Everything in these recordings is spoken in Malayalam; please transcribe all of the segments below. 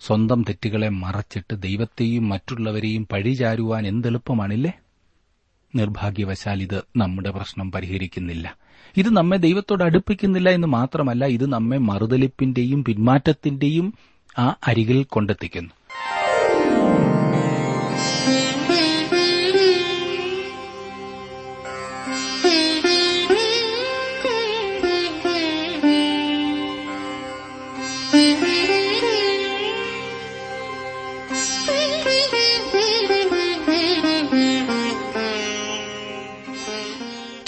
സ്വന്തം തെറ്റുകളെ മറച്ചിട്ട് ദൈവത്തെയും മറ്റുള്ളവരെയും പഴിചാരുവാൻ എന്തെളുപ്പമാണില്ലേ? നിർഭാഗ്യവശാൽ ഇത് നമ്മുടെ പ്രശ്നം പരിഹരിക്കുന്നില്ല. ഇത് നമ്മെ ദൈവത്തോട് അടുപ്പിക്കുന്നില്ല എന്ന് മാത്രമല്ല ഇത് നമ്മെ മറുതലിപ്പിന്റെയും പിന്മാറ്റത്തിന്റെയും ആ അരികിൽ കൊണ്ടെത്തിക്കുന്നു.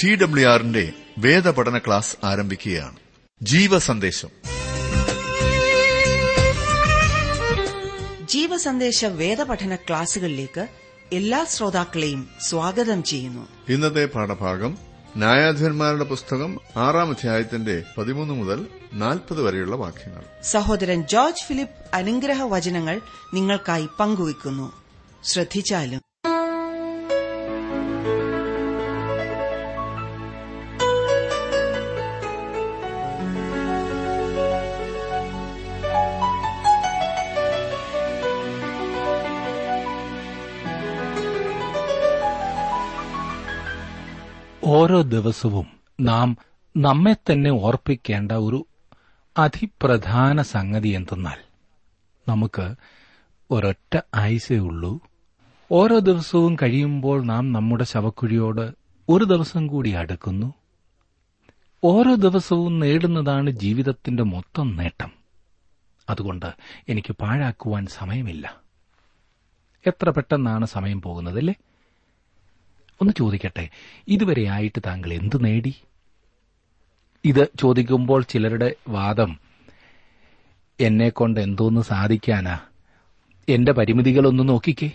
ടി ഡബ്ല്യു ആറിന്റെ വേദപഠന ക്ലാസ് ആരംഭിക്കുകയാണ്. ജീവസന്ദേശം. ജീവസന്ദേശ വേദപഠന ക്ലാസുകളിലേക്ക് എല്ലാ ശ്രോതാക്കളെയും സ്വാഗതം ചെയ്യുന്നു. ഇന്നത്തെ പാഠഭാഗം ന്യായാധിപന്മാരുടെ പുസ്തകം ആറാം അധ്യായത്തിന്റെ പതിമൂന്ന് മുതൽ നാൽപ്പത് വരെയുള്ള വാക്യങ്ങൾ. സഹോദരൻ ജോർജ് ഫിലിപ്പ് അനുഗ്രഹ വചനങ്ങൾ നിങ്ങൾക്കായി പങ്കുവയ്ക്കുന്നു. ശ്രദ്ധിച്ചാലും ഓരോ ദിവസവും നാം നമ്മെ തന്നെ ഓർപ്പിക്കേണ്ട ഒരു അതിപ്രധാന സംഗതി എന്തെന്നാൽ നമുക്ക് ഒരൊറ്റ ഉള്ളൂ. ഓരോ ദിവസവും കഴിയുമ്പോൾ നാം നമ്മുടെ ശവക്കുഴിയോട് ഒരു ദിവസം കൂടി അടുക്കുന്നു. ഓരോ ദിവസവും നേടുന്നതാണ് ജീവിതത്തിന്റെ മൊത്തം നേട്ടം. അതുകൊണ്ട് എനിക്ക് പാഴാക്കുവാൻ സമയമില്ല. എത്ര പെട്ടെന്നാണ് സമയം പോകുന്നതല്ലേ? ഒന്ന് ചോദിക്കട്ടെ ഇതുവരെ ആയിട്ട് താങ്കൾ എന്തു നേടി? ഇത് ചോദിക്കുമ്പോൾ ചിലരുടെ വാദം എന്നെ കൊണ്ട് എന്തോന്ന് സാധിക്കാനാ? എന്റെ പരിമിതികളൊന്ന് നോക്കിക്കേ.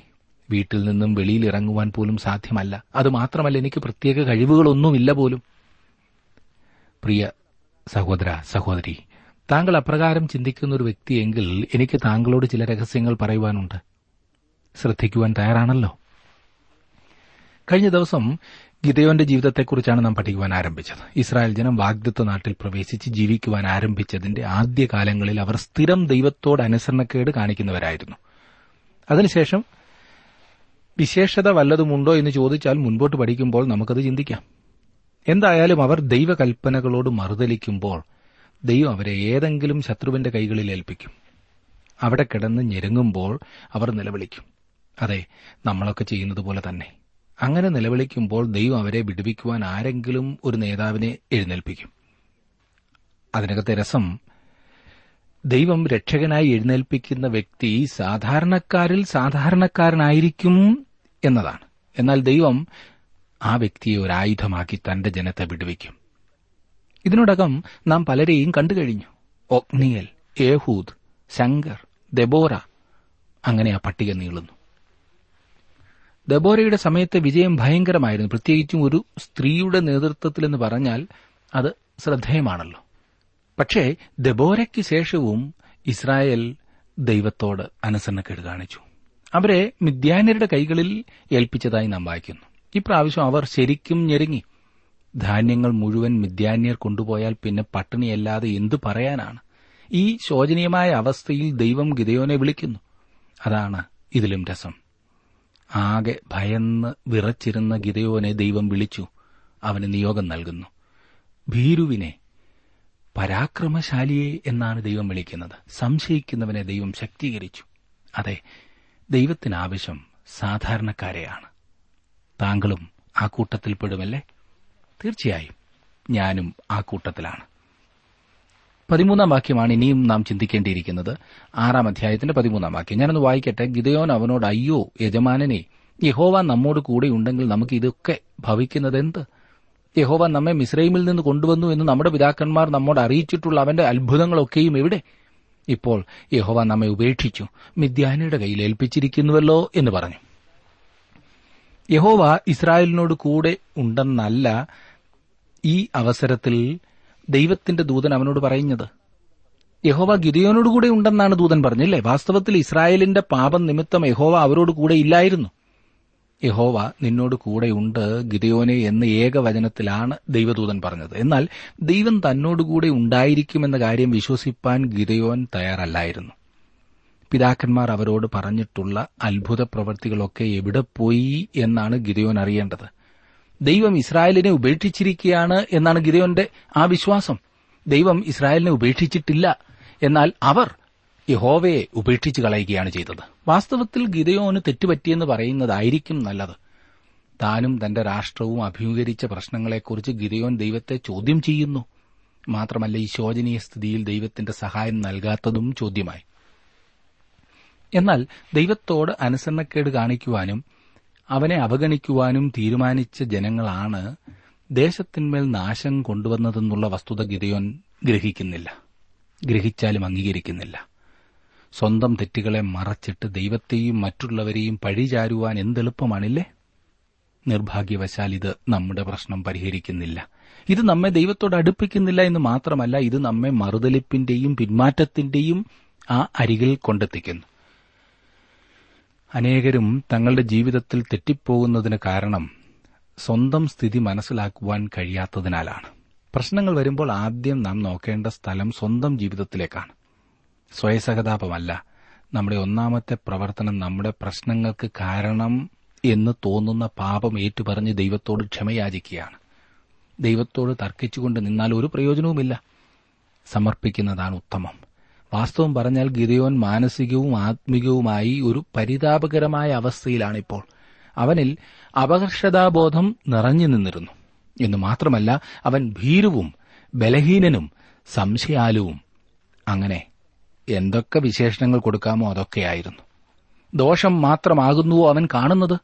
വീട്ടിൽ നിന്നും വെളിയിൽ ഇറങ്ങുവാൻ പോലും സാധ്യമല്ല. അത് മാത്രമല്ല എനിക്ക് പ്രത്യേക കഴിവുകളൊന്നുമില്ല പോലും. പ്രിയ സഹോദര സഹോദരി താങ്കൾ അപ്രകാരം ചിന്തിക്കുന്ന ഒരു വ്യക്തിയെങ്കിൽ എനിക്ക് താങ്കളോട് ചില രഹസ്യങ്ങൾ പറയുവാനുണ്ട്. ശ്രദ്ധിക്കുവാൻ തയ്യാറാണല്ലോ. കഴിഞ്ഞ ദിവസം ഗിതയോന്റെ ജീവിതത്തെക്കുറിച്ചാണ് നാം പഠിക്കുവാൻ ആരംഭിച്ചത്. ഇസ്രായേൽ ജനം വാഗ്ദത്ത നാട്ടിൽ പ്രവേശിച്ച് ജീവിക്കുവാൻ ആരംഭിച്ചതിന്റെ ആദ്യകാലങ്ങളിൽ അവർ സ്ഥിരം ദൈവത്തോട് അനുസരണക്കേട് കാണിക്കുന്നവരായിരുന്നു. അതിനുശേഷം വിശേഷത വല്ലതുമുണ്ടോ എന്ന് ചോദിച്ചാൽ മുൻപോട്ട് പഠിക്കുമ്പോൾ നമുക്കത് ചിന്തിക്കാം. എന്തായാലും അവർ ദൈവകൽപ്പനകളോട് മറുതലിക്കുമ്പോൾ ദൈവം അവരെ ഏതെങ്കിലും ശത്രുവിന്റെ കൈകളിൽ ഏൽപ്പിക്കും. അവിടെ കിടന്ന് ഞെരുങ്ങുമ്പോൾ അവർ നിലവിളിക്കും. അതെ നമ്മളൊക്കെ ചെയ്യുന്നത് പോലെ തന്നെ. അങ്ങനെ നിലവിളിക്കുമ്പോൾ ദൈവം അവരെ വിടുവിക്കുവാൻ ആരെങ്കിലും ഒരു നേതാവിനെ എഴുന്നേൽപ്പിക്കും. അതിനകത്തെ രസം ദൈവം രക്ഷകനായി എഴുന്നേൽപ്പിക്കുന്ന വ്യക്തി സാധാരണക്കാരിൽ സാധാരണക്കാരനായിരിക്കും എന്നതാണ്. എന്നാൽ ദൈവം ആ വ്യക്തിയെ ഒരു ആയുധമാക്കി തന്റെ ജനത്തെ വിടുവിക്കും. ഇതിനോടകം നാം പലരെയും കണ്ടുകഴിഞ്ഞു ഒഗ്നിയൽ ഏഹൂദ് ശങ്കർ ദെബോറ. അങ്ങനെ ആ പട്ടിക നീളുന്നു. ദബോരയുടെ സമയത്തെ വിജയം ഭയങ്കരമായിരുന്നു. പ്രത്യേകിച്ചും ഒരു സ്ത്രീയുടെ നേതൃത്വത്തിലെന്ന് പറഞ്ഞാൽ അത് ശ്രദ്ധേയമാണല്ലോ. പക്ഷേ ദബോരയ്ക്ക് ശേഷവും ഇസ്രായേൽ ദൈവത്തോട് അനുസരണക്കേട് കാണിച്ചു. അവരെ മിഥ്യാനരുടെ കൈകളിൽ ഏൽപ്പിച്ചതായി നാം വായിക്കുന്നു. ഇപ്രാവശ്യം അവർ ശരിക്കും ഞെരുങ്ങി. ധാന്യങ്ങൾ മുഴുവൻ മിഥ്യാന്യർ കൊണ്ടുപോയാൽ പിന്നെ പട്ടിണിയല്ലാതെ എന്തു പറയാനാണ്? ഈ ശോചനീയമായ അവസ്ഥയിൽ ദൈവം ഗിതയോനെ വിളിക്കുന്നു. അതാണ് ഇതിലും രസം. ആകെ ഭയന്ന് വിറച്ചിരുന്ന ഗിതയോനെ ദൈവം വിളിച്ചു. അവന് നിയോഗം നൽകുന്നു. ഭീരുവിനെ പരാക്രമശാലിയെ എന്നാണ് ദൈവം വിളിക്കുന്നത്. സംശയിക്കുന്നവനെ ദൈവം ശക്തീകരിച്ചു. അതെ ദൈവത്തിനാവശ്യം സാധാരണക്കാരെയാണ്. താങ്കളും ആ കൂട്ടത്തിൽ പെടുമല്ലേ? തീർച്ചയായും ഞാനും ആ കൂട്ടത്തിലാണ്. പതിമൂന്നാം വാക്യമാണ് ഇനിയും നാം ചിന്തിക്കേണ്ടിയിരിക്കുന്നത്. ആറാം അധ്യായത്തിന്റെ പതിമൂന്നാം വാക്യം. ഞാനൊന്ന് വായിക്കട്ടെ. ഗിതയോൻ അവനോട് അയ്യോ യജമാനനെ യഹോവ നമ്മോട് കൂടെ ഉണ്ടെങ്കിൽ നമുക്ക് ഇതൊക്കെ ഭവിക്കുന്നത് എന്ത് യഹോവ നമ്മെ മിസ്രൈമിൽ നിന്ന് കൊണ്ടുവന്നു എന്ന് നമ്മുടെ പിതാക്കന്മാർ നമ്മോട് അറിയിച്ചിട്ടുള്ള അവന്റെ അത്ഭുതങ്ങളൊക്കെയും എവിടെ? ഇപ്പോൾ യഹോവ നമ്മെ ഉപേക്ഷിച്ചു. മിഥ്യാനയുടെ കയ്യിൽ ഏൽപ്പിച്ചിരിക്കുന്നുവല്ലോ എന്ന് പറഞ്ഞു. യഹോവ ഇസ്രായേലിനോട് കൂടെ ഉണ്ടെന്നല്ല ഈ അവസരത്തിൽ ദൈവത്തിന്റെ ദൂതൻ അവനോട് പറയുന്നത്? യഹോവ ഗിരിയോനോട് കൂടെ ഉണ്ടെന്നാണ് ദൂതൻ പറഞ്ഞല്ലേ? വാസ്തവത്തിൽ ഇസ്രായേലിന്റെ പാപം നിമിത്തം യഹോവ അവരോട് കൂടെ ഇല്ലായിരുന്നു. യഹോവ നിന്നോട് കൂടെയുണ്ട് ഗിരിയോനെ എന്ന് ഏകവചനത്തിലാണ് ദൈവദൂതൻ പറഞ്ഞത്. എന്നാൽ ദൈവം തന്നോടുകൂടെ ഉണ്ടായിരിക്കുമെന്ന കാര്യം വിശ്വസിപ്പാൻ ഗിദയോൻ തയ്യാറല്ലായിരുന്നു. പിതാക്കന്മാർ അവരോട് പറഞ്ഞിട്ടുള്ള അത്ഭുത പ്രവൃത്തികളൊക്കെ എവിടെ പോയി എന്നാണ് ഗിദയോൻ അറിയേണ്ടത്. ദൈവം ഇസ്രായേലിനെ ഉപേക്ഷിച്ചിരിക്കുകയാണ് എന്നാണ് ഗിരയോന്റെ ആ വിശ്വാസം. ദൈവം ഇസ്രായേലിനെ ഉപേക്ഷിച്ചിട്ടില്ല എന്നാൽ അവർ യഹോവയെ ഉപേക്ഷിച്ച് കളയുകയാണ് ചെയ്തത്. വാസ്തവത്തിൽ ഗിതയോന് തെറ്റുപറ്റിയെന്ന് പറയുന്നതായിരിക്കും നല്ലത്. താനും തന്റെ രാഷ്ട്രവും അഭിമുഖീകരിച്ച പ്രശ്നങ്ങളെക്കുറിച്ച് ഗിതയോൻ ദൈവത്തെ ചോദ്യം ചെയ്യുന്നു. മാത്രമല്ല ഈ ശോചനീയ സ്ഥിതിയിൽ ദൈവത്തിന്റെ സഹായം നൽകാത്തതും ചോദ്യമായി. എന്നാൽ ദൈവത്തോട് അനുസരണക്കേട് കാണിക്കുവാനും അവനെ അവഗണിക്കുവാനും തീരുമാനിച്ച ജനങ്ങളാണ് ദേശത്തിന്മേൽ നാശം കൊണ്ടുവന്നതെന്നുള്ള വസ്തുത ഗിതയോൻ ഗ്രഹിക്കുന്നില്ല. ഗ്രഹിച്ചാലും അംഗീകരിക്കുന്നില്ല. സ്വന്തം തെറ്റുകളെ മറച്ചിട്ട് ദൈവത്തെയും മറ്റുള്ളവരെയും പഴിചാരുവാൻ എന്തെളുപ്പമാണില്ലേ? നിർഭാഗ്യവശാൽ ഇത് നമ്മുടെ പ്രശ്നം പരിഹരിക്കുന്നില്ല. ഇത് നമ്മെ ദൈവത്തോട് അടുപ്പിക്കുന്നില്ല എന്ന് മാത്രമല്ല ഇത് നമ്മെ മറുതലിപ്പിന്റെയും പിന്മാറ്റത്തിന്റെയും ആ അരികിൽ കൊണ്ടെത്തിക്കുന്നു. അനേകരും തങ്ങളുടെ ജീവിതത്തിൽ തെറ്റിപ്പോകുന്നതിന് കാരണം സ്വന്തം സ്ഥിതി മനസ്സിലാക്കുവാൻ കഴിയാത്തതിനാലാണ്. പ്രശ്നങ്ങൾ വരുമ്പോൾ ആദ്യം നാം നോക്കേണ്ട സ്ഥലം സ്വന്തം ജീവിതത്തിലേക്കാണ്. സ്വയസഹതാപമല്ല. നമ്മുടെ ഒന്നാമത്തെ പ്രവർത്തനം നമ്മുടെ പ്രശ്നങ്ങൾക്ക് കാരണം എന്ന് തോന്നുന്ന പാപം ഏറ്റുപറഞ്ഞ് ദൈവത്തോട് ക്ഷമയാചിക്കുകയാണ്. ദൈവത്തോട് തർക്കിച്ചുകൊണ്ട് നിന്നാൽ ഒരു പ്രയോജനവുമില്ല. സമർപ്പിക്കുന്നതാണ് ഉത്തമം. വാസ്തവം പറഞ്ഞാൽ ഗിരിയോൻ മാനസികവും ആത്മികവുമായി ഒരു പരിതാപകരമായ അവസ്ഥയിലാണിപ്പോൾ. അവനിൽ അപകർഷതാബോധം നിറഞ്ഞു നിന്നിരുന്നു. എന്നു മാത്രമല്ല അവൻ ഭീരുവും ബലഹീനനും സംശയാലുവും. അങ്ങനെ എന്തൊക്കെ വിശേഷണങ്ങൾ കൊടുക്കാമോ അതൊക്കെയായിരുന്നു. ദോഷം മാത്രമാകുന്നുവോ അവൻ കാണുന്നത്?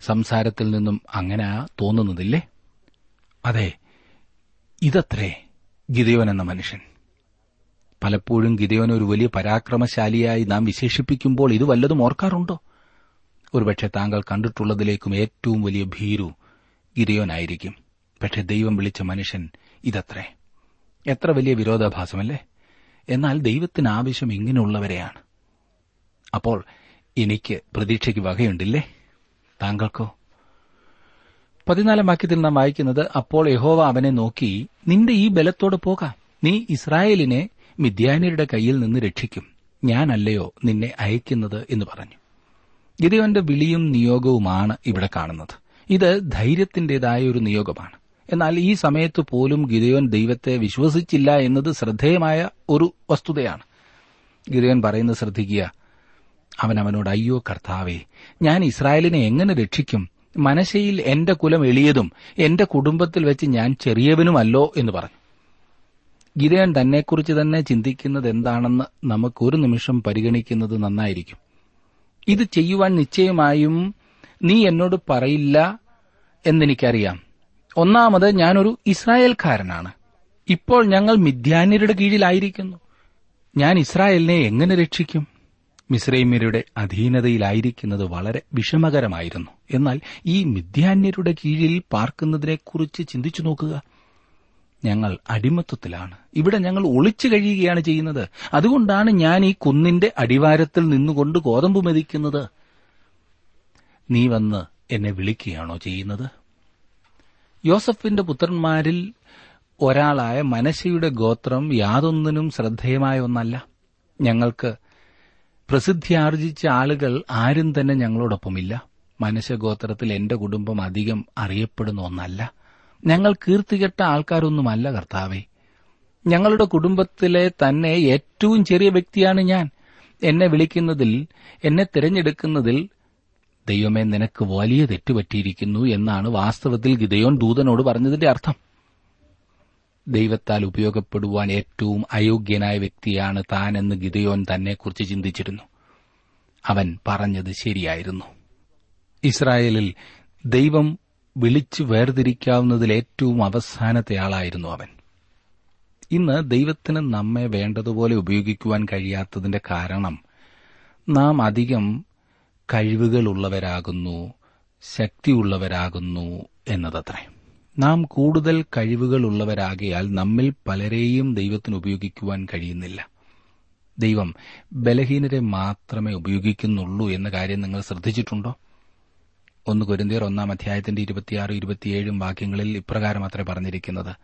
സംസാരത്തിൽ നിന്നും അങ്ങനെ തോന്നുന്നതില്ലേ? അതെ ഇതത്രേ ഗിതയോൻ എന്ന മനുഷ്യൻ. പലപ്പോഴും ഗിതയോൻ ഒരു വലിയ പരാക്രമശാലിയായി നാം വിശേഷിപ്പിക്കുമ്പോൾ ഇത് വല്ലതും ഓർക്കാറുണ്ടോ? ഒരുപക്ഷെ താങ്കൾ കണ്ടിട്ടുള്ളതിലേക്കും ഏറ്റവും വലിയ ഭീരു ഗിതയോനായിരിക്കും. പക്ഷെ ദൈവം വിളിച്ച മനുഷ്യൻ ഇതത്രേ. എത്ര വലിയ വിരോധാഭാസമല്ലേ? എന്നാൽ ദൈവത്തിന് ആവശ്യം ഇങ്ങനെയുള്ളവരെയാണ്. അപ്പോൾ എനിക്ക് പ്രതീക്ഷയ്ക്ക് വകയുണ്ടില്ലേ? താങ്കൾക്കോ? പതിനാലാം വാക്യത്തിൽ നാം വായിക്കുന്നത് അപ്പോൾ യഹോവ അവനെ നോക്കി നിന്റെ ഈ ബലത്തോടെ പോകാം. നീ ഇസ്രായേലിനെ മിഥ്യാനിയുടെ കയ്യിൽ നിന്ന് രക്ഷിക്കും. ഞാനല്ലയോ നിന്നെ അയക്കുന്നത് എന്ന് പറഞ്ഞു. ഗിദയോന്റെ വിളിയും നിയോഗവുമാണ് ഇവിടെ കാണുന്നത്. ഇത് ധൈര്യത്തിന്റേതായ ഒരു നിയോഗമാണ്. എന്നാൽ ഈ സമയത്ത് പോലും ഗിദയോൻ ദൈവത്തെ വിശ്വസിച്ചില്ല എന്നത് ശ്രദ്ധേയമായ ഒരു വസ്തുതയാണ്. ഗിദയോൻ പറയുന്നത് ശ്രദ്ധിക്കുക. അവൻ അവനോട് അയ്യോ കർത്താവേ ഞാൻ ഇസ്രായേലിനെ എങ്ങനെ രക്ഷിക്കും? മനശയിൽ എന്റെ കുലം എളിയതും എന്റെ കുടുംബത്തിൽ വെച്ച് ഞാൻ ചെറിയവനുമല്ലോ എന്ന് പറഞ്ഞു. ഗിരയൻ തന്നെക്കുറിച്ച് തന്നെ ചിന്തിക്കുന്നത് എന്താണെന്ന് നമുക്ക് ഒരു നിമിഷം പരിഗണിക്കുന്നത് നന്നായിരിക്കും. ഇത് ചെയ്യുവാൻ നിശ്ചയമായും നീ എന്നോട് പറയില്ല എന്നെനിക്കറിയാം. ഒന്നാമത് ഞാനൊരു ഇസ്രായേൽക്കാരനാണ്. ഇപ്പോൾ ഞങ്ങൾ മിഥ്യാന്യരുടെ കീഴിലായിരിക്കുന്നു. ഞാൻ ഇസ്രായേലിനെ എങ്ങനെ രക്ഷിക്കും? മിസ്രൈമ്യരുടെ അധീനതയിലായിരിക്കുന്നത് വളരെ വിഷമകരമായിരുന്നു. എന്നാൽ ഈ മിഥ്യാന്യരുടെ കീഴിൽ പാർക്കുന്നതിനെക്കുറിച്ച് ചിന്തിച്ചു നോക്കുക. ഞങ്ങൾ അടിമത്വത്തിലാണ്. ഇവിടെ ഞങ്ങൾ ഒളിച്ചു കഴിയുകയാണ് ചെയ്യുന്നത്. അതുകൊണ്ടാണ് ഞാൻ ഈ കുന്നിന്റെ അടിവാരത്തിൽ നിന്നുകൊണ്ട് ഗോതമ്പ് മെതിക്കുന്നത്. നീ വന്ന് എന്നെ വിളിക്കുകയാണോ ചെയ്യുന്നത്? യോസഫിന്റെ പുത്രന്മാരിൽ ഒരാളായ മനശയുടെ ഗോത്രം യാതൊന്നിനും ശ്രദ്ധേയമായ ഒന്നല്ല. ഞങ്ങൾക്ക് പ്രസിദ്ധിയാർജിച്ച ആളുകൾ ആരും തന്നെ ഞങ്ങളോടൊപ്പമില്ല. മനശഗോത്രത്തിൽ എന്റെ കുടുംബം അധികം അറിയപ്പെടുന്ന ഒന്നല്ല. ഞങ്ങൾ കീർത്തികെട്ട ആൾക്കാരൊന്നുമല്ല കർത്താവെ. ഞങ്ങളുടെ കുടുംബത്തിലെ തന്നെ ഏറ്റവും ചെറിയ വ്യക്തിയാണ് ഞാൻ. എന്നെ വിളിക്കുന്നതിൽ എന്നെ തിരഞ്ഞെടുക്കുന്നതിൽ ദൈവമേ നിനക്ക് വലിയ തെറ്റുപറ്റിയിരിക്കുന്നു എന്നാണ് വാസ്തവത്തിൽ ഗിതയോൻ ദൂതനോട് പറഞ്ഞതിന്റെ അർത്ഥം. ദൈവത്താൽ ഉപയോഗപ്പെടുവാൻ ഏറ്റവും അയോഗ്യനായ വ്യക്തിയാണ് താൻ എന്ന് ഗിതയോൻ തന്നെക്കുറിച്ച് ചിന്തിച്ചിരുന്നു. അവൻ പറഞ്ഞത് ശരിയായിരുന്നു. ഇസ്രായേലിൽ ദൈവം വിളിച്ചു വേർതിരിക്കാവുന്നതിൽ ഏറ്റവും അവസാനത്തെ ആളായിരുന്നു അവൻ. ഇന്ന് ദൈവത്തിന് നമ്മെ വേണ്ടതുപോലെ ഉപയോഗിക്കുവാൻ കഴിയാത്തതിന്റെ കാരണം നാം അധികം കഴിവുകളുള്ളവരാകുന്നു ശക്തിയുള്ളവരാകുന്നു എന്നതത്രേ. നാം കൂടുതൽ കഴിവുകളുള്ളവരാകയാൽ നമ്മിൽ പലരെയും ദൈവത്തിന് ഉപയോഗിക്കുവാൻ കഴിയുന്നില്ല. ദൈവം ബലഹീനരെ മാത്രമേ ഉപയോഗിക്കുന്നുള്ളൂ എന്ന കാര്യം നിങ്ങൾ ശ്രദ്ധിച്ചിട്ടുണ്ടോ? ഒന്ന് കുരുന്തിയർ ഒന്നാം അധ്യായത്തിന്റെ ഇരുപത്തിയാറ് ഇരുപത്തിയേഴും വാക്യങ്ങളിൽ ഇപ്രകാരം അത്രേ പറഞ്ഞിരിക്കുന്നത്.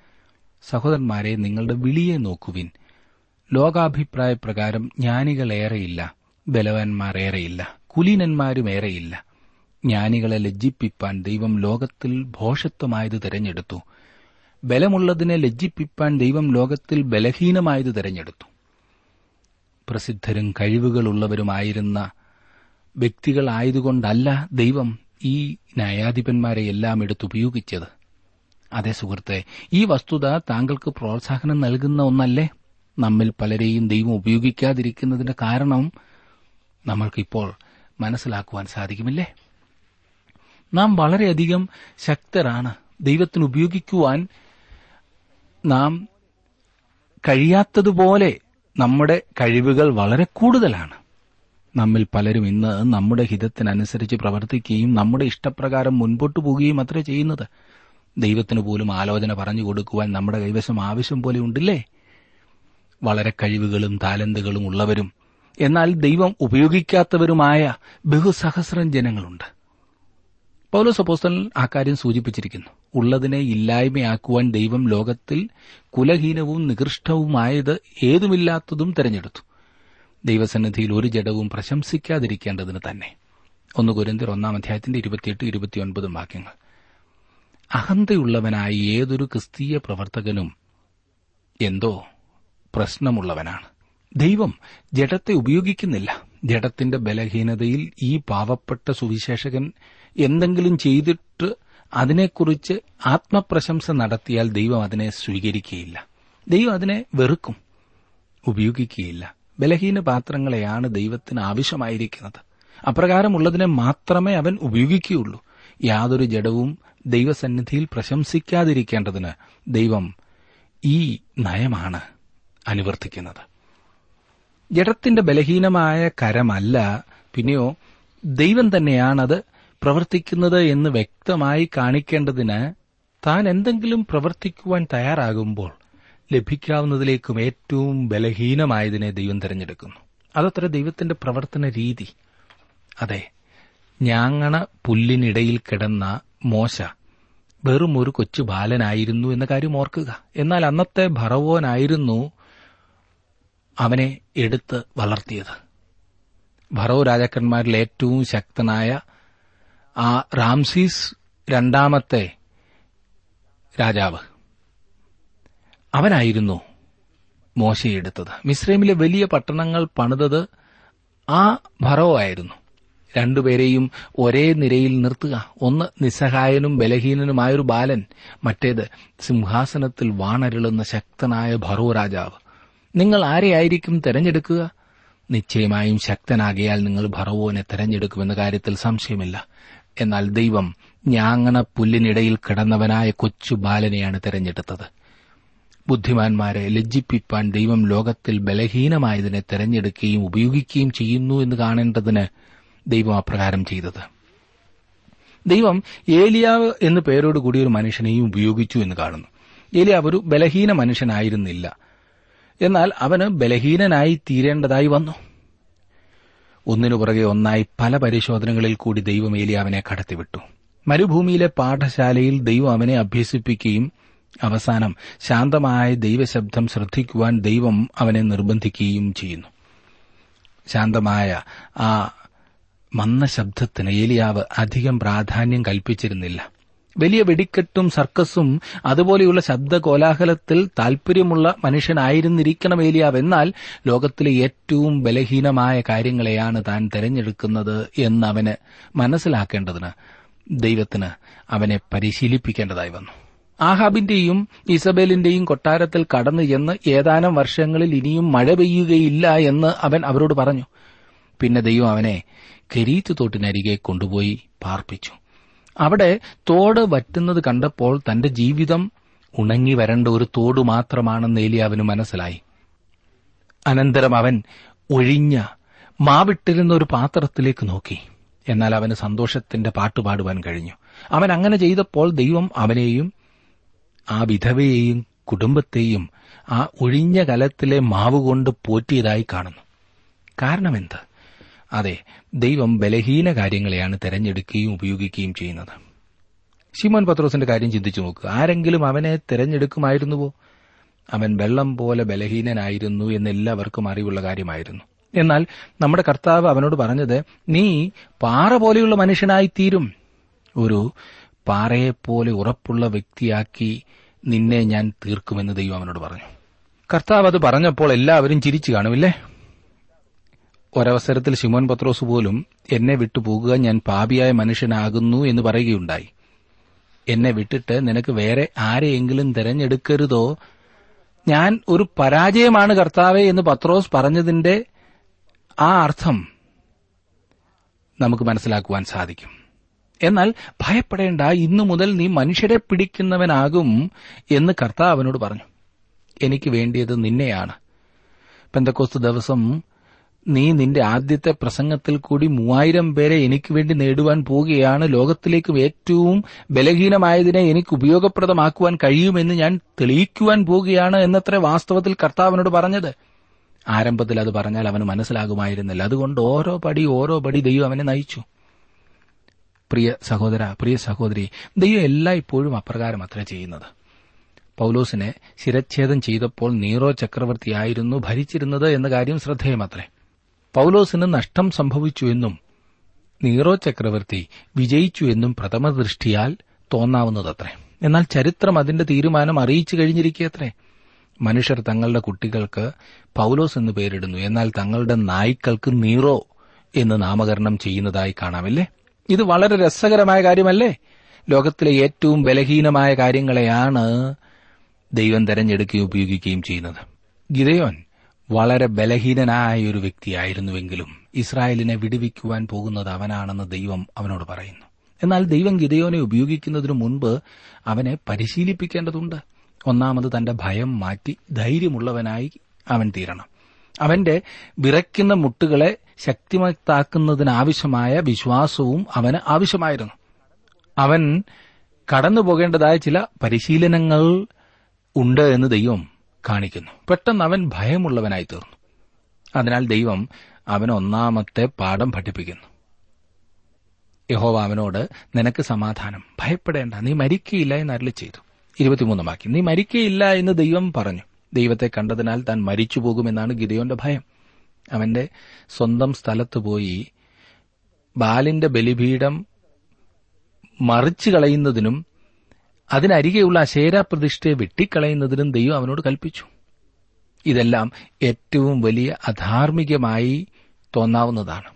സഹോദരന്മാരെ നിങ്ങളുടെ വിളിയെ നോക്കുവിൻ. ലോകാഭിപ്രായ പ്രകാരം ജ്ഞാനികളേറെയില്ല ബലവാന്മാരേറെയില്ല കുലീനന്മാരുമേറെയില്ല. ജ്ഞാനികളെ ലജ്ജിപ്പിപ്പാൻ ദൈവം ലോകത്തിൽ ഭോഷത്വമായത് തിരഞ്ഞെടുത്തു. ബലമുള്ളതിനെ ലജ്ജിപ്പിപ്പാൻ ദൈവം ലോകത്തിൽ ബലഹീനമായത് തിരഞ്ഞെടുത്തു. പ്രസിദ്ധരും കഴിവുകളുള്ളവരുമായിരുന്ന വ്യക്തികളായതുകൊണ്ടല്ല ദൈവം ഈ ന്യായാധിപന്മാരെ എല്ലാം എടുത്തുപയോഗിച്ചത് അതേ സുഹൃത്തെ ഈ വസ്തുത താങ്കൾക്ക് പ്രോത്സാഹനം നൽകുന്ന ഒന്നല്ലേ? നമ്മിൽ പലരെയും ദൈവം ഉപയോഗിക്കാതിരിക്കുന്നതിന്റെ കാരണം നമ്മൾക്കിപ്പോൾ മനസ്സിലാക്കുവാൻ സാധിക്കുമില്ലേ? നാം വളരെയധികം ശക്തരാണ്. ദൈവത്തിന് ഉപയോഗിക്കുവാൻ നാം കഴിയാത്തതുപോലെ നമ്മുടെ കഴിവുകൾ വളരെ കൂടുതലാണ്. നമ്മിൽ പലരും ഇന്ന് നമ്മുടെ ഹിതത്തിനനുസരിച്ച് പ്രവർത്തിക്കുകയും നമ്മുടെ ഇഷ്ടപ്രകാരം മുൻപോട്ടു പോവുകയും അത്ര ചെയ്യുന്നത്. ദൈവത്തിന് പോലും ആലോചന പറഞ്ഞു കൊടുക്കുവാൻ നമ്മുടെ കൈവശം ആവശ്യം പോലെ ഉണ്ടില്ലേ? വളരെ കഴിവുകളും താലന്തുകളും ഉള്ളവരും എന്നാൽ ദൈവം ഉപയോഗിക്കാത്തവരുമായ ബഹുസഹസ്രം ജനങ്ങളുണ്ട്. പൗലോസ് അപ്പോസ്തലൻ ആ കാര്യം സൂചിപ്പിച്ചിരിക്കുന്നു. ഉള്ളതിനെ ഇല്ലായ്മയാക്കുവാൻ ദൈവം ലോകത്തിൽ കുലഹീനവും നികൃഷ്ടവുമായത് ഏതുമില്ലാത്തതും തെരഞ്ഞെടുത്തു. ദൈവസന്നിധിയിൽ ഒരു ജഡവും പ്രശംസിക്കാതിരിക്കേണ്ടതിന് തന്നെ. ഒന്ന് കുരന്തിർ ഒന്നാം അധ്യായത്തിന്റെ ഇരുപത്തിയെട്ട് ഇരുപത്തിയൊൻപതും വാക്യങ്ങൾ. അഹന്തയുള്ളവനായ ഏതൊരു ക്രിസ്തീയ പ്രവർത്തകനും എന്തോ പ്രശ്നമുള്ളവനാണ്. ദൈവം ജഡത്തെ ഉപയോഗിക്കുന്നില്ല. ജഡത്തിന്റെ ബലഹീനതയിൽ ഈ പാവപ്പെട്ട സുവിശേഷകൻ എന്തെങ്കിലും ചെയ്തിട്ട് അതിനെക്കുറിച്ച് ആത്മപ്രശംസ നടത്തിയാൽ ദൈവം അതിനെ സ്വീകരിക്കുകയില്ല. ദൈവം അതിനെ വെറുക്കും ഉപയോഗിക്കുകയില്ല. ബലഹീന പാത്രങ്ങളെയാണ് ദൈവത്തിന് ആവശ്യമായിരിക്കുന്നത്. അപ്രകാരമുള്ളതിനെ മാത്രമേ അവൻ ഉപയോഗിക്കുകയുള്ളൂ. യാതൊരു ജഡവും ദൈവസന്നിധിയിൽ പ്രശംസിക്കാതിരിക്കേണ്ടതിന് ദൈവം ഈ നയമാണ് അനുവർത്തിക്കുന്നത്. ജഡത്തിന്റെ ബലഹീനമായ കരമല്ല പിന്നെയോ ദൈവം തന്നെയാണത് പ്രവർത്തിക്കുന്നത് എന്ന് വ്യക്തമായി കാണിക്കേണ്ടതിന് താൻ എന്തെങ്കിലും പ്രവർത്തിക്കുവാൻ തയ്യാറാകുമ്പോൾ ലഭിക്കാവുന്നതിലേക്കും ഏറ്റവും ബലഹീനമായതിനെ ദൈവം തിരഞ്ഞെടുക്കുന്നു. അതത്ര ദൈവത്തിന്റെ പ്രവർത്തന രീതി. അതെ ഞാങ്ങണ പുല്ലിനിടയിൽ കിടന്ന മോശ വെറും ഒരു കൊച്ചു ബാലനായിരുന്നു എന്ന കാര്യം ഓർക്കുക. എന്നാൽ അന്നത്തെ ഭറവോനായിരുന്നു അവനെ എടുത്ത് വളർത്തിയത്. ഭറോ രാജാക്കന്മാരിൽ ഏറ്റവും ശക്തനായ ആ റാംസീസ് രണ്ടാമത്തെ രാജാവ്. അവനായിരുന്നു മോശയെടുത്തത് മിസ്രൈമിലെ വലിയ പട്ടണങ്ങൾ പണിതത് ആ ഭറോ ആയിരുന്നു. രണ്ടുപേരെയും ഒരേ നിരയിൽ നിർത്തുക. ഒന്ന് നിസ്സഹായനും ബലഹീനനുമായൊരു ബാലൻ മറ്റേത് സിംഹാസനത്തിൽ വാണരുളുന്ന ശക്തനായ ഭറോ രാജാവ്. നിങ്ങൾ ആരെയായിരിക്കും തെരഞ്ഞെടുക്കുക? നിശ്ചയമായും ശക്തനാകിയാൽ നിങ്ങൾ ഭറവോനെ തെരഞ്ഞെടുക്കുമെന്ന കാര്യത്തിൽ സംശയമില്ല. എന്നാൽ ദൈവം ഞാങ്ങണ പുല്ലിനിടയിൽ കിടന്നവനായ കൊച്ചു ബാലനെയാണ് തെരഞ്ഞെടുത്തത്. ബുദ്ധിമാന്മാരെ ലജ്ജിപ്പിപ്പാൻ ദൈവം ലോകത്തിൽ ബലഹീനമായതിനെ തെരഞ്ഞെടുക്കുകയും ഉപയോഗിക്കുകയും ചെയ്യുന്നു എന്ന് കാണേണ്ടതിന് ദൈവം അപ്രകാരം ചെയ്തത്. ദൈവം ഏലിയാവ് എന്നു പേരോടുകൂടി ഒരു മനുഷ്യനെയും ഉപയോഗിച്ചു എന്ന് കാണുന്നു. ഏലിയാവ് ഒരു ബലഹീന മനുഷ്യനായിരുന്നില്ല. എന്നാൽ അവന് ബലഹീനനായി തീരേണ്ടതായി വന്നു. ഒന്നിനു പുറകെ ഒന്നായി പല പരിശോധനകളിൽ കൂടി ദൈവം ഏലിയാവിനെ കടത്തിവിട്ടു. മരുഭൂമിയിലെ പാഠശാലയിൽ ദൈവം അവനെ അഭ്യസിപ്പിക്കുകയും അവസാനം ശാന്തമായ ദൈവശബ്ദം ശ്രദ്ധിക്കുവാൻ ദൈവം അവനെ നിർബന്ധിക്കുകയും ചെയ്യുന്നു. ശാന്തമായ ആ മന്ന ശബ്ദത്തിന് ഏലിയാവ് അധികം പ്രാധാന്യം കൽപ്പിച്ചിരുന്നില്ല. വലിയ വെടിക്കെട്ടും സർക്കസും അതുപോലെയുള്ള ശബ്ദ കോലാഹലത്തിൽ താൽപര്യമുള്ള മനുഷ്യനായിരുന്നിരിക്കണം ഏലിയാവ്. എന്നാൽ ലോകത്തിലെ ഏറ്റവും ബലഹീനമായ കാര്യങ്ങളെയാണ് താൻ തെരഞ്ഞെടുക്കുന്നത് എന്ന് അവന് മനസ്സിലാക്കേണ്ടതിന് ദൈവത്തിന് അവനെ പരിശീലിപ്പിക്കേണ്ടതായി വന്നു. ആഹാബിന്റെയും ഇസബേലിന്റെയും കൊട്ടാരത്തിൽ കടന്നു ചെന്ന് ഏതാനും വർഷങ്ങളിൽ ഇനിയും മഴ പെയ്യുകയില്ല എന്ന് അവൻ അവരോട് പറഞ്ഞു. പിന്നെ ദൈവം അവനെ കെരീത്ത് തോട്ടിനരികെ കൊണ്ടുപോയി പാർപ്പിച്ചു. അവിടെ തോട് വറ്റുന്നത് കണ്ടപ്പോൾ തന്റെ ജീവിതം ഉണങ്ങി വരേണ്ട ഒരു തോട് മാത്രമാണെന്ന് ഏലിയാവിന് മനസ്സിലായി. അനന്തരം അവൻ ഒഴിഞ്ഞ മാവിട്ടിരുന്ന ഒരു പാത്രത്തിലേക്ക് നോക്കി. എന്നാൽ അവന് സന്തോഷത്തിന്റെ പാട്ടുപാടുവാൻ കഴിഞ്ഞു. അവൻ അങ്ങനെ ചെയ്തപ്പോൾ ദൈവം അവനെയും ആ വിധവയെയും കുടുംബത്തെയും ആ ഒഴിഞ്ഞ കലത്തിലെ മാവ് കൊണ്ട് പോറ്റിയതായി കാണുന്നു. കാരണമെന്ത്? അതെ ദൈവം ബലഹീന കാര്യങ്ങളെയാണ് തെരഞ്ഞെടുക്കുകയും ഉപയോഗിക്കുകയും ചെയ്യുന്നത്. ശിമോൻ പത്രോസിന്റെ കാര്യം ചിന്തിച്ചു നോക്കുക ആരെങ്കിലും അവനെ തെരഞ്ഞെടുക്കുമായിരുന്നുവോ? അവൻ വെള്ളം പോലെ ബലഹീനനായിരുന്നു എന്നെല്ലാവർക്കും അറിവുള്ള കാര്യമായിരുന്നു. എന്നാൽ നമ്മുടെ കർത്താവ് അവനോട് പറഞ്ഞത് നീ പാറ പോലെയുള്ള മനുഷ്യനായി തീരും ഒരു പാറയെപ്പോലെ ഉറപ്പുള്ള വ്യക്തിയാക്കി നിന്നെ ഞാൻ തീർക്കുമെന്ന് ദൈവം അവനോട് പറഞ്ഞു. കർത്താവ് അത് പറഞ്ഞപ്പോൾ എല്ലാവരും ചിരിച്ചു കാണുമില്ലേ? ഒരവസരത്തിൽ ശിമോൻ പത്രോസ് പോലും എന്നെ വിട്ടുപോകുക ഞാൻ പാപിയായ മനുഷ്യനാകുന്നു എന്ന് പറയുകയുണ്ടായി. എന്നെ വിട്ടിട്ട് നിനക്ക് വേറെ ആരെയെങ്കിലും തിരഞ്ഞെടുക്കരുതോ? ഞാൻ ഒരു പരാജയമാണ് കർത്താവെ എന്ന് പത്രോസ് പറഞ്ഞതിന്റെ ആ അർത്ഥം നമുക്ക് മനസ്സിലാക്കുവാൻ സാധിക്കും. എന്നാൽ ഭയപ്പെടേണ്ട ഇന്നു മുതൽ നീ മനുഷ്യരെ പിടിക്കുന്നവനാകും എന്ന് കർത്താവ് അവനോട് പറഞ്ഞു. എനിക്ക് വേണ്ടിയത് നിന്നെയാണ്. പെന്തക്കോസ് ദിവസം നീ നിന്റെ ആദ്യത്തെ പ്രസംഗത്തിൽ കൂടി മൂവായിരം പേരെ എനിക്ക് വേണ്ടി നേടുവാൻ പോവുകയാണ്. ലോകത്തിലേക്കും ഏറ്റവും ബലഹീനമായതിനെ എനിക്ക് ഉപയോഗപ്രദമാക്കുവാൻ കഴിയുമെന്ന് ഞാൻ തെളിയിക്കുവാൻ പോവുകയാണ് എന്നത്ര വാസ്തവത്തിൽ കർത്താവിനോട് പറഞ്ഞത്. ആരംഭത്തിൽ അത് പറഞ്ഞാൽ അവന് മനസ്സിലാകുമായിരുന്നില്ല. അതുകൊണ്ട് ഓരോ പടി ഓരോ പടി ദൈവം അവനെ നയിച്ചു. പ്രിയ സഹോദര പ്രിയ സഹോദരി ദൈവം എല്ലായ്പ്പോഴും അപ്രകാരം അത്ര ചെയ്യുന്നത്. പൌലോസിനെ ശിരച്ഛേദം ചെയ്തപ്പോൾ നീറോ ചക്രവർത്തിയായിരുന്നു ഭരിച്ചിരുന്നത് എന്ന കാര്യം ശ്രദ്ധേയമത്രേ. പൌലോസിന് നഷ്ടം സംഭവിച്ചു എന്നും നീറോ ചക്രവർത്തി വിജയിച്ചു എന്നും പ്രഥമ ദൃഷ്ടിയാൽ തോന്നാവുന്നതത്രേ. എന്നാൽ ചരിത്രം അതിന്റെ തീരുമാനം അറിയിച്ചു കഴിഞ്ഞിരിക്കത്രേ മനുഷ്യർ തങ്ങളുടെ കുട്ടികൾക്ക് പൌലോസ് എന്ന് പേരിടുന്നു. എന്നാൽ തങ്ങളുടെ നായ്ക്കൾക്ക് നീറോ എന്ന് നാമകരണം ചെയ്യുന്നതായി കാണാമല്ലേ ഇത് വളരെ രസകരമായ കാര്യമല്ലേ? ലോകത്തിലെ ഏറ്റവും ബലഹീനമായ കാര്യങ്ങളെയാണ് ദൈവം തെരഞ്ഞെടുക്കുകയും ഉപയോഗിക്കുകയും ചെയ്യുന്നത്. ഗിതയോൻ വളരെ ബലഹീനനായ ഒരു വ്യക്തിയായിരുന്നുവെങ്കിലും ഇസ്രായേലിനെ വിടുവിക്കുവാൻ പോകുന്നത് അവനാണെന്ന് ദൈവം അവനോട് പറയുന്നു. എന്നാൽ ദൈവം ഗിതയോനെ ഉപയോഗിക്കുന്നതിനു മുൻപ് അവനെ പരിശീലിപ്പിക്കേണ്ടതുണ്ട്. ഒന്നാമത് തന്റെ ഭയം മാറ്റി ധൈര്യമുള്ളവനായി അവൻ തീരണം. അവന്റെ വിറയ്ക്കുന്ന മുട്ടുകളെ ശക്തിമത്താക്കുന്നതിനാവശ്യമായ വിശ്വാസവും അവന് ആവശ്യമായിരുന്നു. അവൻ കടന്നു പോകേണ്ടതായ ചില പരിശീലനങ്ങൾ ഉണ്ട് എന്ന് ദൈവം കാണിക്കുന്നു. പെട്ടെന്ന് അവൻ ഭയമുള്ളവനായി തീർന്നു അതിനാൽ ദൈവം അവന് ഒന്നാമത്തെ പാഠം പഠിപ്പിക്കുന്നു. യഹോവ അവനോട് നിനക്ക് സമാധാനം. ഭയപ്പെടേണ്ട. നീ മരിക്കയില്ല എന്ന് അരളി ചെയ്തു. ഇരുപത്തിമൂന്നാം വാക്യം. നീ മരിക്കയില്ല എന്ന് ദൈവം പറഞ്ഞു. ദൈവത്തെ കണ്ടതിനാൽ താൻ മരിച്ചു പോകുമെന്നാണ് ഗിതയോന്റെ ഭയം. അവന്റെ സ്വന്തം സ്ഥലത്ത് പോയി ബാലിന്റെ ബലിപീഠം മറിച്ചു കളയുന്നതിനും അതിനരികെയുള്ള അശേരാപ്രതിഷ്ഠയെ വെട്ടിക്കളയുന്നതിനും ദൈവം അവനോട് കൽപ്പിച്ചു. ഇതെല്ലാം ഏറ്റവും വലിയ അധാർമികമായി തോന്നാവുന്നതാണ്.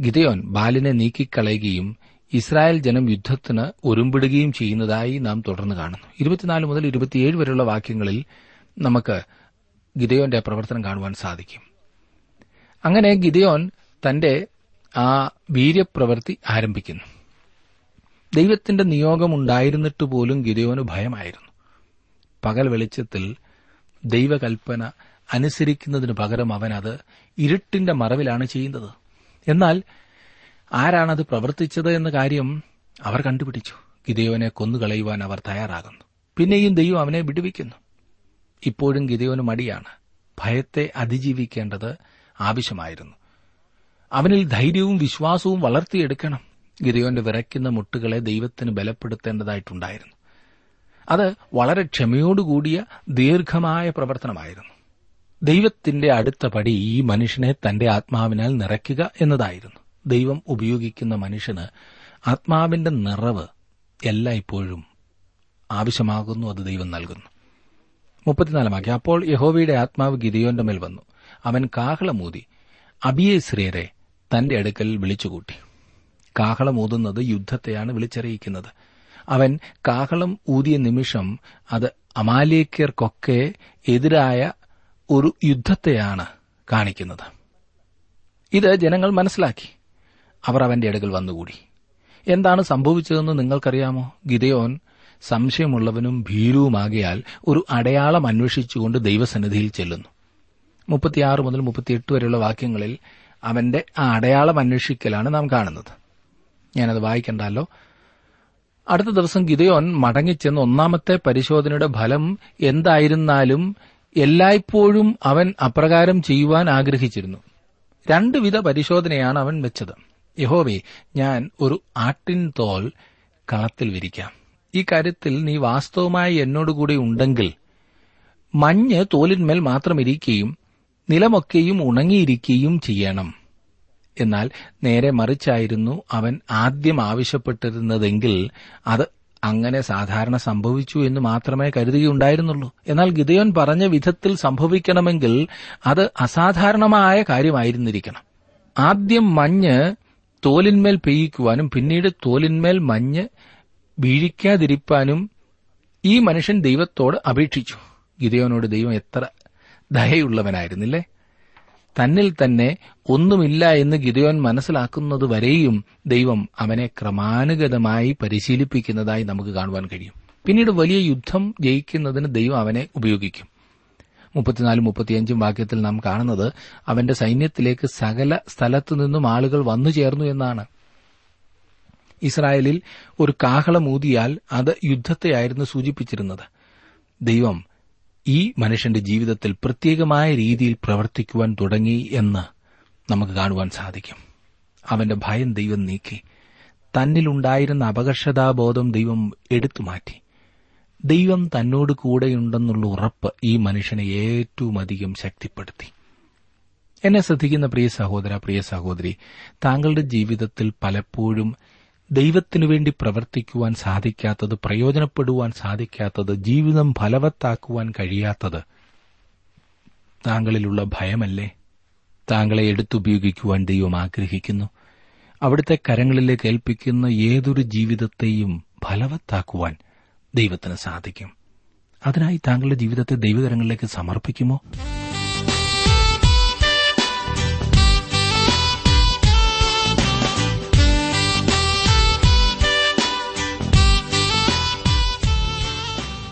ഗിതയോൻ ബാലിനെ നീക്കിക്കളയുകയും ഇസ്രായേൽ ജനം യുദ്ധത്തിന് ഒരുമ്പിടുകയും ചെയ്യുന്നതായി നാം തുടർന്ന് കാണുന്നു. ഇരുപത്തിനാല് മുതൽ ഇരുപത്തിയേഴ് വരെയുള്ള വാക്യങ്ങളിൽ നമുക്ക് ഗിതയോന്റെ പ്രവർത്തനം കാണുവാൻ സാധിക്കും. അങ്ങനെ ഗിദയോൻ തന്റെ ആ വീര്യപ്രവൃത്തി ആരംഭിക്കുന്നു. ദൈവത്തിന്റെ നിയോഗമുണ്ടായിരുന്നിട്ട് പോലും ഗിതയോന് ഭയമായിരുന്നു. പകൽ വെളിച്ചത്തിൽ ദൈവകൽപ്പന അനുസരിക്കുന്നതിന് പകരം അവൻ അത് ഇരുട്ടിന്റെ മറവിലാണ് ചെയ്യുന്നത്. എന്നാൽ ആരാണത് പ്രവർത്തിച്ചത് എന്ന കാര്യം അവർ കണ്ടുപിടിച്ചു. ഗിതയോനെ കൊന്നുകളയുവാൻ അവർ തയ്യാറാകുന്നു. പിന്നെയും ദൈവം അവനെ വിടുവിക്കുന്നു. ഇപ്പോഴും ഗിതയോന് മടിയാണ്. ഭയത്തെ അതിജീവിക്കേണ്ടത് ആവശ്യമായിരുന്നു. അവനിൽ ധൈര്യവും വിശ്വാസവും വളർത്തിയെടുക്കണം. ഗിതയോന്റെ വിറയ്ക്കുന്ന മുട്ടുകളെ ദൈവത്തിന് ബലപ്പെടുത്തേണ്ടതായിട്ടുണ്ടായിരുന്നു. അത് വളരെ ക്ഷമയോടുകൂടിയ ദീർഘമായ പ്രവർത്തനമായിരുന്നു. ദൈവത്തിന്റെ അടുത്ത പടി ഈ മനുഷ്യനെ തന്റെ ആത്മാവിനാൽ നിറയ്ക്കുക എന്നതായിരുന്നു. ദൈവം ഉപയോഗിക്കുന്ന മനുഷ്യന് ആത്മാവിന്റെ നിറവ് എല്ലായ്പ്പോഴും ആവശ്യമാകുന്നു അത് ദൈവം നൽകുന്നു. മുപ്പത്തിനാലാം വാക്യം അപ്പോൾ യഹോവയുടെ ആത്മാവ് ഗിരിയോന്റെ മേൽ വന്നു. അവൻ കാഹളമൂതി. അബിയേശ്രീയരെ തന്റെ അടുക്കൽ വിളിച്ചുകൂട്ടി. കാഹളമൂതുന്നത് യുദ്ധത്തെയാണ് വിളിച്ചറിയിക്കുന്നത്. അവൻ കാഹളം ഊതിയ നിമിഷം അത് അമാലേക്കർക്കൊക്കെ എതിരായ ഒരു യുദ്ധത്തെയാണ് കാണിക്കുന്നത്. ഇത് ജനങ്ങൾ മനസ്സിലാക്കി. അവർ അവന്റെ അടുക്കൽ വന്നുകൂടി. എന്താണ് സംഭവിച്ചതെന്ന് നിങ്ങൾക്കറിയാമോ? ഗിതയോൻ സംശയമുള്ളവനും ഭീരുവുമാകയാൽ ഒരു അടയാളം അന്വേഷിച്ചുകൊണ്ട് ദൈവസന്നിധിയിൽ ചെല്ലുന്നു. മുപ്പത്തിയാറ് മുതൽ മുപ്പത്തിയെട്ട് വരെയുള്ള വാക്യങ്ങളിൽ അവന്റെ ആ അടയാളം അന്വേഷിക്കലാണ് നാം കാണുന്നത്. ഞാനത് വായിക്കണ്ടല്ലോ. അടുത്ത ദിവസം ഗിതയോൻ മടങ്ങിച്ചെന്ന് ഒന്നാമത്തെ പരിശോധനയുടെ ഫലം എന്തായിരുന്നാലും എല്ലായ്പ്പോഴും അവൻ അപ്രകാരം ചെയ്യുവാൻ ആഗ്രഹിച്ചിരുന്നു. രണ്ടുവിധ പരിശോധനയാണ് അവൻ വെച്ചത്. യഹോവേ ഞാൻ ഒരു ആട്ടിൻ തോൽ കളത്തിൽ വിരിക്കാം. ഈ കാര്യത്തിൽ നീ വാസ്തവമായി എന്നോടുകൂടി ഉണ്ടെങ്കിൽ മഞ്ഞ് തോലിന്മേൽ മാത്രം ഇരിക്കുകയും നിലമൊക്കെയും ഉണങ്ങിയിരിക്കുകയും ചെയ്യണം. എന്നാൽ നേരെ മറിച്ചായിരുന്നു അവൻ ആദ്യം ആവശ്യപ്പെട്ടിരുന്നതെങ്കിൽ അത് അങ്ങനെ സാധാരണ സംഭവിച്ചു എന്ന് മാത്രമേ കരുതുകയുണ്ടായിരുന്നുള്ളൂ. എന്നാൽ ഗിതയോൻ പറഞ്ഞ വിധത്തിൽ സംഭവിക്കണമെങ്കിൽ അത് അസാധാരണമായ കാര്യമായിരുന്നിരിക്കണം. ആദ്യം മഞ്ഞ് തോലിന്മേൽ പെയ്യിക്കുവാനും പിന്നീട് തോലിന്മേൽ മഞ്ഞ് വീഴിക്കാതിരിപ്പാനും ഈ മനുഷ്യൻ ദൈവത്തോട് അപേക്ഷിച്ചു. ഗിതയോനോട് ദൈവം എത്ര ദയയുള്ളവനായിരുന്നില്ലേ? തന്നിൽ തന്നെ ഒന്നുമില്ല എന്ന് ഗിതയോൻ മനസ്സിലാക്കുന്നതുവരെയും ദൈവം അവനെ ക്രമാനുഗതമായി പരിശീലിപ്പിക്കുന്നതായി നമുക്ക് കാണുവാൻ കഴിയും. പിന്നീട് വലിയ യുദ്ധം ജയിക്കുന്നതിന് ദൈവം അവനെ ഉപയോഗിക്കും. മുപ്പത്തിനാലും മുപ്പത്തിയഞ്ചും വാക്യത്തിൽ നാം കാണുന്നത് അവന്റെ സൈന്യത്തിലേക്ക് സകല സ്ഥലത്തു നിന്നും ആളുകൾ വന്നു ചേർന്നു എന്നാണ്. ഇസ്രായേലിൽ ഒരു കാഹളമൂതിയാൽ അത് യുദ്ധത്തെയായിരുന്നു സൂചിപ്പിച്ചിരുന്നത്. ദൈവം ഈ മനുഷ്യന്റെ ജീവിതത്തിൽ പ്രത്യേകമായ രീതിയിൽ പ്രവർത്തിക്കുവാൻ തുടങ്ങി എന്ന് നമുക്ക് കാണുവാൻ സാധിക്കും. അവന്റെ ഭയം ദൈവം നീക്കി. തന്നിലുണ്ടായിരുന്ന അപകർഷതാബോധം ദൈവം എടുത്തുമാറ്റി ദൈവം തന്നോട് കൂടെയുണ്ടെന്നുള്ള ഉറപ്പ് ഈ മനുഷ്യനെ ഏറ്റവും അധികം ശക്തിപ്പെടുത്തി. എന്നെ ശ്രദ്ധിക്കുന്ന പ്രിയ സഹോദര പ്രിയ സഹോദരി താങ്കളുടെ ജീവിതത്തിൽ പലപ്പോഴും ദൈവത്തിനു വേണ്ടി പ്രവർത്തിക്കുവാൻ സാധിക്കാത്തത് പ്രയോജനപ്പെടുവാൻ സാധിക്കാത്തത് ജീവിതം ഫലവത്താക്കുവാൻ കഴിയാത്തത് താങ്കളിലുള്ള ഭയമല്ലേ? താങ്കളെ എടുത്തുപയോഗിക്കുവാൻ ദൈവം ആഗ്രഹിക്കുന്നു. അവിടുത്തെ കരങ്ങളിലേക്ക് ഏൽപ്പിക്കുന്ന ഏതൊരു ജീവിതത്തെയും ഫലവത്താക്കുവാൻ ദൈവത്തിന് സാധിക്കും. അതിനായി താങ്കളുടെ ജീവിതത്തെ ദൈവകരങ്ങളിലേക്ക് സമർപ്പിക്കുമോ?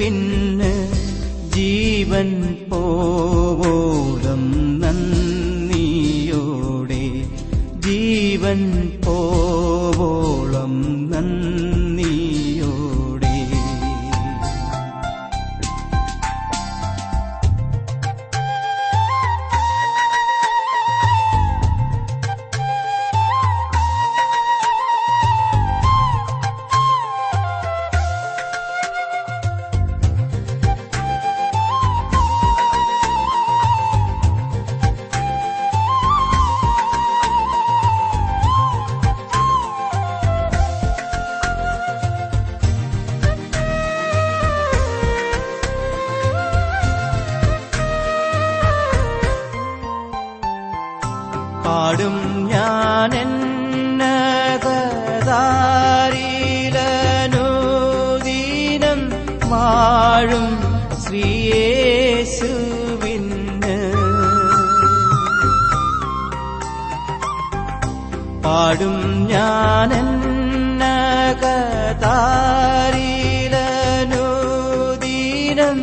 ഞാനേശുവിന് ജീവൻ പോവോളം നന്ദിയോടെ ജീവൻ പോവോളം പാടും ഞാനെന്നകതാരീലനൂദീനം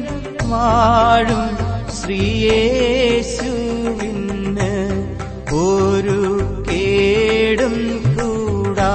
വാഴും ശ്രീയേശുവിന് ഒരു കേടും കൂടാ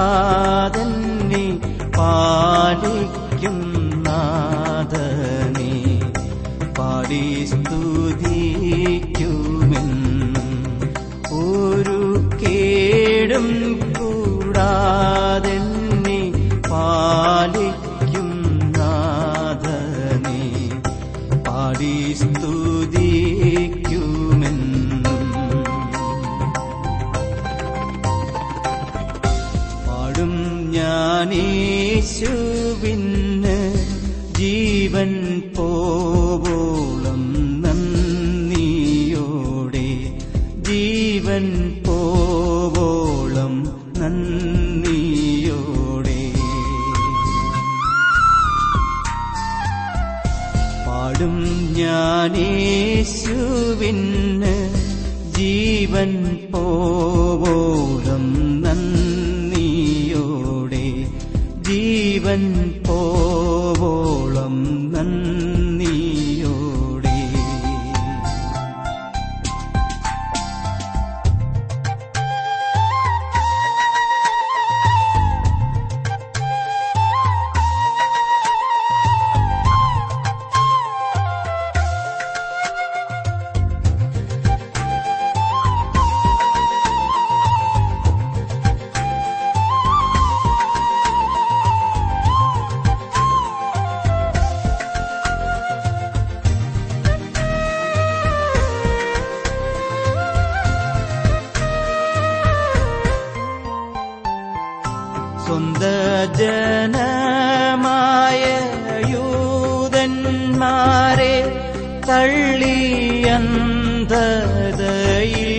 അത്യന്തതയിൽ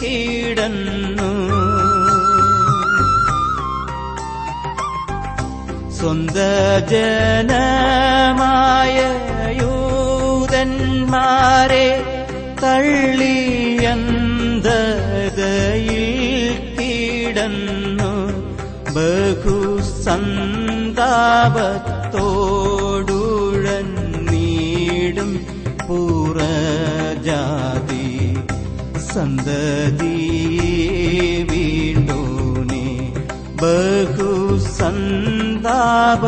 കിടന്നു സ്വന്ത ജനമായ യൂതന്മാരെ തള്ളിയന്തതയിൽ കിടന്നു ബഹുസന്താപത്ത് സന്തതിയേ വീണ്ടോനെ ബഹു സന്താപ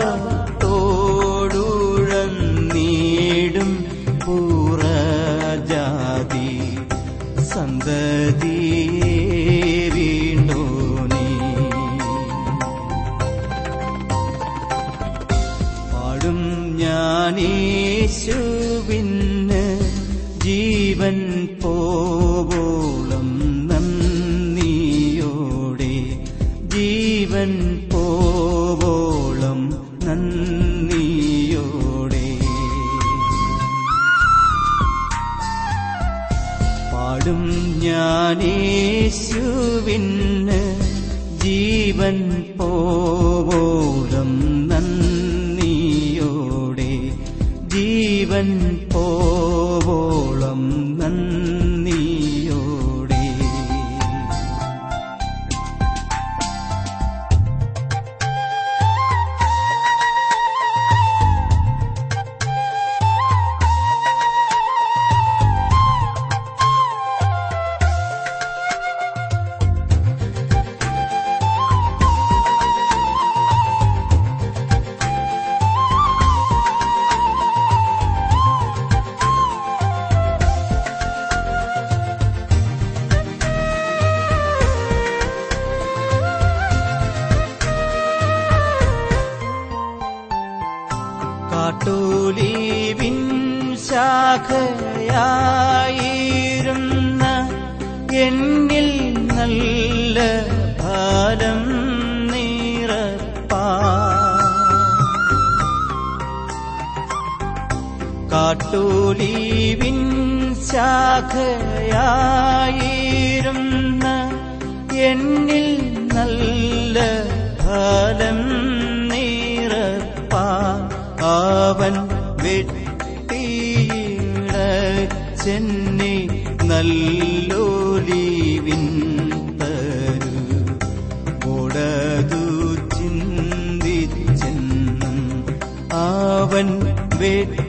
കലയായിരുന്ന എന്നിൽ നല്ല ഫലം നീറപ്പാൻ അവൻ വെട്ടിയിട ചെന്നി നല്ലൊലിവിൻ തരു. ഉടതു ചിന്തിച്ചെന്നും അവൻ വെട്ടി